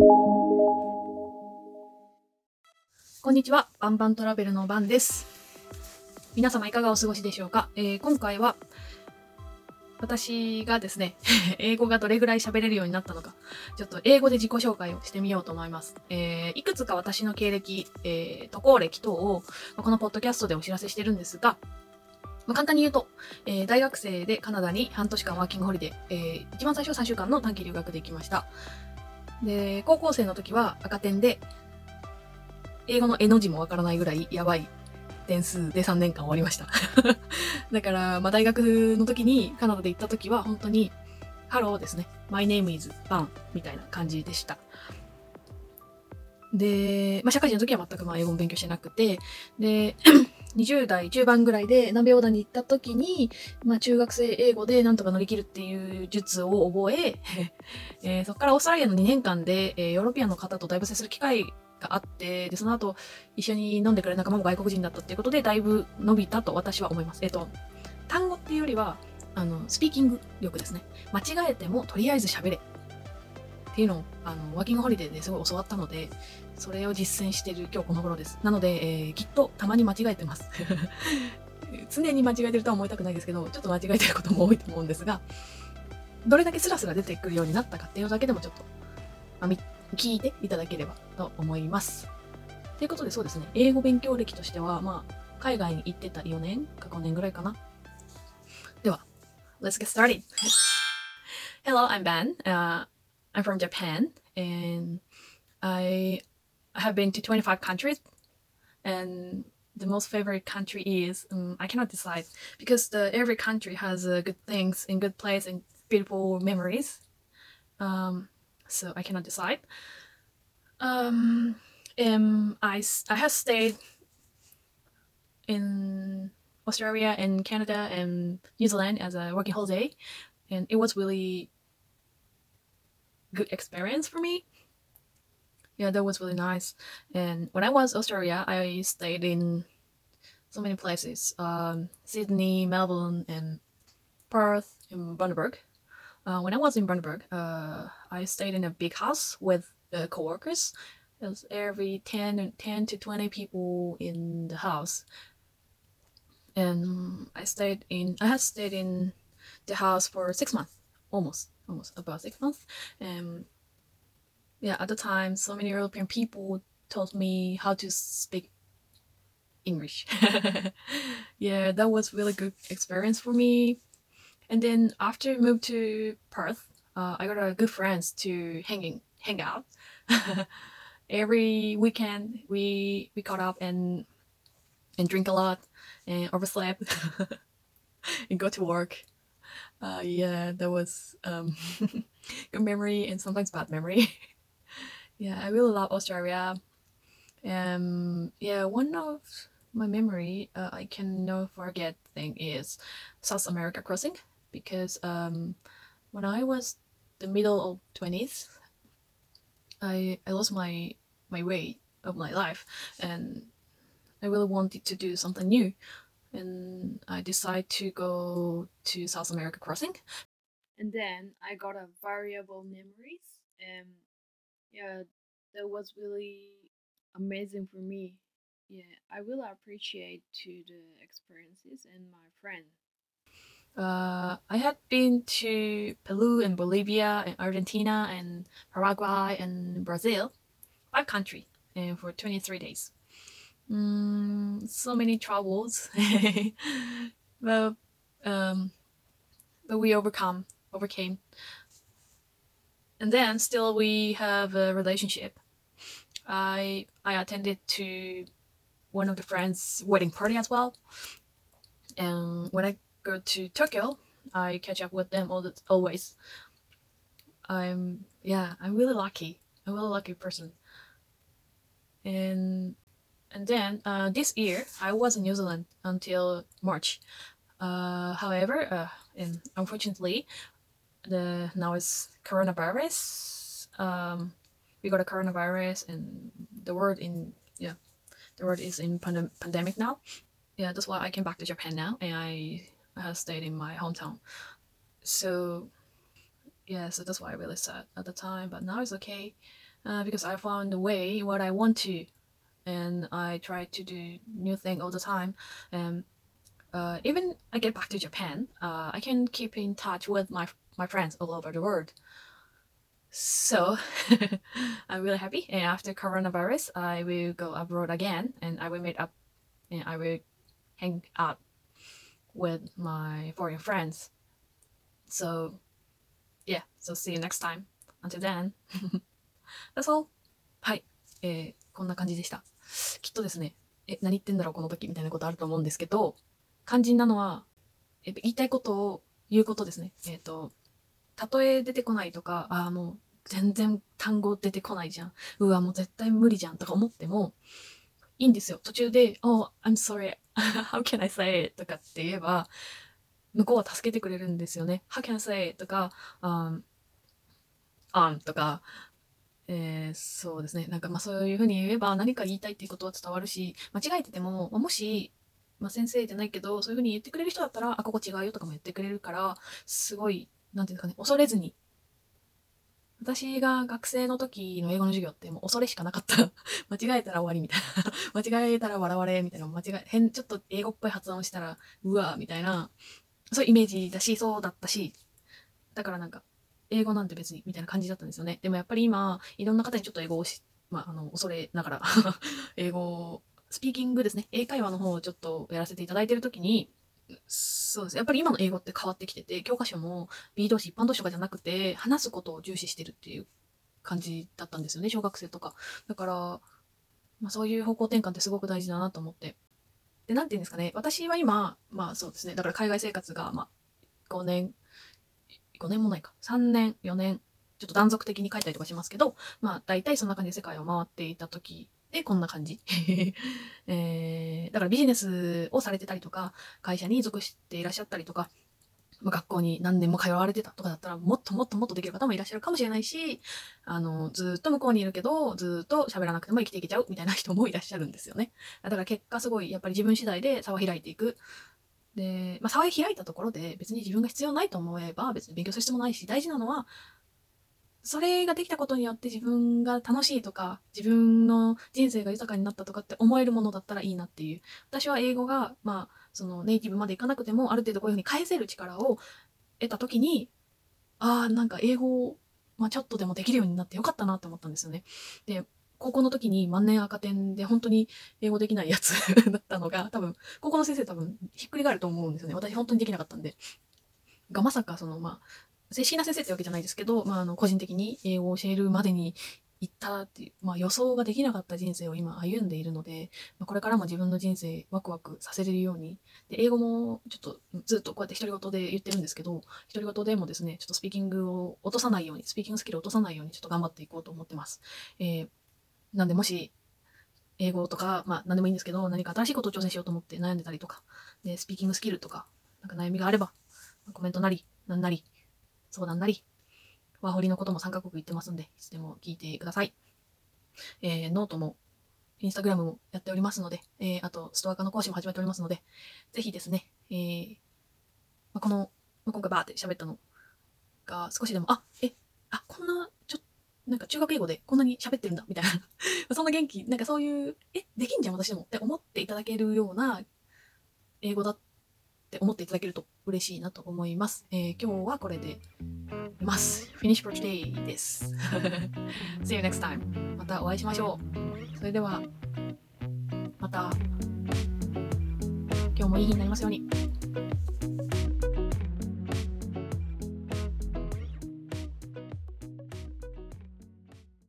こんにちは、バンバントラベルのバンです。皆様いかがお過ごしでしょうか、えー今回は私がですね、英語がどれぐらい喋れるようになったのか、ちょっと英語で自己紹介をしてみようと思います。えーいくつか私の経歴、えー渡航歴等を、このポッドキャストでお知らせしてるんですが、まあ簡単に言うと、えー大学生でカナダに半年間ワーキングホリデー、えー一番最初3週間の短期留学で行きました。で、高校生の時は赤点で、英語のえの字もわからないぐらいやばい点数で3年間終わりました。だから、まあ、大学の時にカナダで行った時は本当に、ハローですね。My name is Ban みたいな感じでした。で、まあ、社会人の時は全くまあ英語も勉強してなくて、で、20代中盤ぐらいで南米横断に行った時に、まあ、中学生英語でなんとか乗り切るっていう術を覚え、えーそこからオーストラリアの2年間で、えーヨーロピアンの方とだいぶ接する機会があって、で、その後、一緒に飲んでくれる仲間も外国人だったっていうことで、だいぶ伸びたと私は思います。えっ、と、単語っていうよりは、あの、スピーキング力ですね。間違えても、とりあえず喋れ。っていうのを、あの、ワーキングホリデーですごい教わったので、それを実践している今日この頃です。なので、えーきっとたまに間違えてます。常に間違えてるとは思いたくないですけど、ちょっと間違えてることも多いと思うんですが、どれだけスラスラ出てくるようになったかっていうだけでもちょっと、まあ、聞いていただければと思います。ということでそうですね、英語勉強歴としては、まあ、海外に行ってた4年か5年ぐらいかな。では、Let's get started! Hello, I'm Ben. Uh, I'm from Japan and I have been to 25 countries and the most favorite country is um, I cannot decide because the every country has uh, good things and good place and beautiful memories. Um, so I cannot decide. Um, I I have stayed in Australia and Canada and New Zealand as a working holiday, and it was really good experience for me. Yeah, that was really nice. And when I was Australia, I stayed in so many places: um, Sydney, Melbourne, and Perth, and Bundaberg. Uh, when I was in Bundaberg, uh, I stayed in a big house with uh, coworkers. There's every 10, 10 to 20 people in the house. And I stayed in, I had stayed in the house for six months, almost, almost about six months. And yeah, at the time, so many European people taught me how to speak English. yeah, that was really good experience for me. And then after I moved to Perth, uh, I got a good friends to hanging hang out. Every weekend we we caught up and and drink a lot and overslept and go to work. Uh, yeah, that was um, good memory and sometimes bad memory. yeah, I really love Australia. Um, yeah, one of my memory uh, I can never forget thing is South America crossing because um, when I was the middle of twenties, I I lost my my way of my life and I really wanted to do something new and I decided to go to South America crossing. And then I got a variable memories and yeah that was really amazing for me. Yeah I really appreciate to the experiences and my friend. Uh, I had been to Peru and Bolivia and Argentina and Paraguay and Brazil, five countries, and for 23 days. Mm, so many troubles, but um, but we overcome, overcame, and then still we have a relationship. I I attended to one of the friends' wedding party as well, and when I go to Tokyo, I catch up with them all the, always. I'm yeah, I'm really lucky. I'm a really lucky person. And and then uh, this year I was in New Zealand until March. Uh, however, uh, and unfortunately, the now it's coronavirus. Um, we got a coronavirus, and the world in yeah, the world is in pandem- pandemic now. Yeah, that's why I came back to Japan now, and I uh, stayed in my hometown. So, yeah, so that's why I really sad at the time, but now it's okay. uh, because I found a way what I want to, and I try to do new thing all the time. And uh, even I get back to Japan, uh, I can keep in touch with my my friends all over the world. So I'm really happy. And after coronavirus, I will go abroad again, and I will meet up, and I will hang out with my foreign friends. So yeah, so see you next time. Until then. That's all. はい。えー、こんな感じでした。 きっとですね、え、何言ってんだろうこの時みたいなことあると思うんですけど、肝心なのは、え言いたいことを言うことですね。えっ、ー、と、例え出てこないとか、ああ、もう全然単語出てこないじゃん。うわ、もう絶対無理じゃんとか思っても、いいんですよ。途中で、Oh, I'm sorry. How can I say it? とかって言えば、向こうは助けてくれるんですよね。How can I say it? とか、um, on とか、えー、そうですね。なんかまあそういうふうに言えば何か言いたいっていうことは伝わるし、間違えてても、まもし、まあ、先生じゃないけど、そういうふうに言ってくれる人だったら、あ、ここ違うよとかも言ってくれるから、すごい、なんていうかね、恐れずに。私が学生の時の英語の授業ってもう恐れしかなかった。間違えたら終わりみたいな。間違えたら笑われみたいな。間違え、変、ちょっと英語っぽい発音したら、うわみたいな。そういうイメージだし、そうだったし。だからなんか、英語なんて別にみたいな感じだったんですよね。でもやっぱり今、いろんな方にちょっと英語をし、まあ、あの、恐れながら 英語、スピーキングですね。英会話の方をちょっとやらせていただいてるときに、そうです。やっぱり今の英語って変わってきてて、教科書も B 動詞、一般動詞とかじゃなくて、話すことを重視してるっていう感じだったんですよね、小学生とか。だから、まあそういう方向転換ってすごく大事だなと思って。で、なんて言うんですかね。私は今、まあそうですね。だから海外生活が、まあ、5年5年もないか。3年、4年、ちょっと断続的に書いたりとかしますけど、まあ大体そんな感じで世界を回っていた時でこんな感じ。えー、だからビジネスをされてたりとか、会社に属していらっしゃったりとか、ま、学校に何年も通われてたとかだったら、もっともっともっとできる方もいらっしゃるかもしれないし、あの、ずっと向こうにいるけど、ずっと喋らなくても生きていけちゃうみたいな人もいらっしゃるんですよね。だから結果すごい、やっぱり自分次第で差を開いていく。で、まあ、差を開いたところで別に自分が必要ないと思えば別に勉強する必要もないし、大事なのは、それができたことによって自分が楽しいとか、自分の人生が豊かになったとかって思えるものだったらいいなっていう。私は英語が、まあ、そのネイティブまでいかなくても、ある程度こういうふうに返せる力を得た時に、ああ、なんか英語を、まあ、ちょっとでもできるようになってよかったなって思ったんですよね。で、高校の時に万年赤点で本当に英語できないやつ だったのが、多分、高校の先生多分ひっくり返ると思うんですよね。私本当にできなかったんで。がまさかその、まあ、正式な先生ってわけじゃないですけど、まあ、あの、個人的に英語を教えるまでに行ったっていう、まあ、予想ができなかった人生を今歩んでいるので、まあ、これからも自分の人生ワクワクさせれるように、で、英語もちょっとずっとこうやって独り言で言ってるんですけど、独り言でもですね、ちょっとスピーキングを落とさないように、スピーキングスキルを落とさないようにちょっと頑張っていこうと思ってます。えーなんでもし、英語とか、まあ何でもいいんですけど、何か新しいことを挑戦しようと思って悩んでたりとか、で、スピーキングスキルとか、なんか悩みがあれば、コメントなり、なんなり、相談なり、ワーホリのことも3カ国言ってますんで、いつでも聞いてください。えー、ノートも、インスタグラムもやっておりますので、えー、あと、ストアカの講師も始めておりますので、ぜひですね、えー、まあ、この、まあ、今回バーって喋ったのが少しでも、あ、え、あ、こんな、なんか中学英語でこんなに喋ってるんだ、みたいな そんな元気、なんかそういう、え、できんじゃん、私でもって思っていただけるような英語だって思っていただけると嬉しいなと思います。えー、今日はこれでます。Finish for today です。See you next time. またお会いしましょう。それでは、また、今日もいい日になりますように。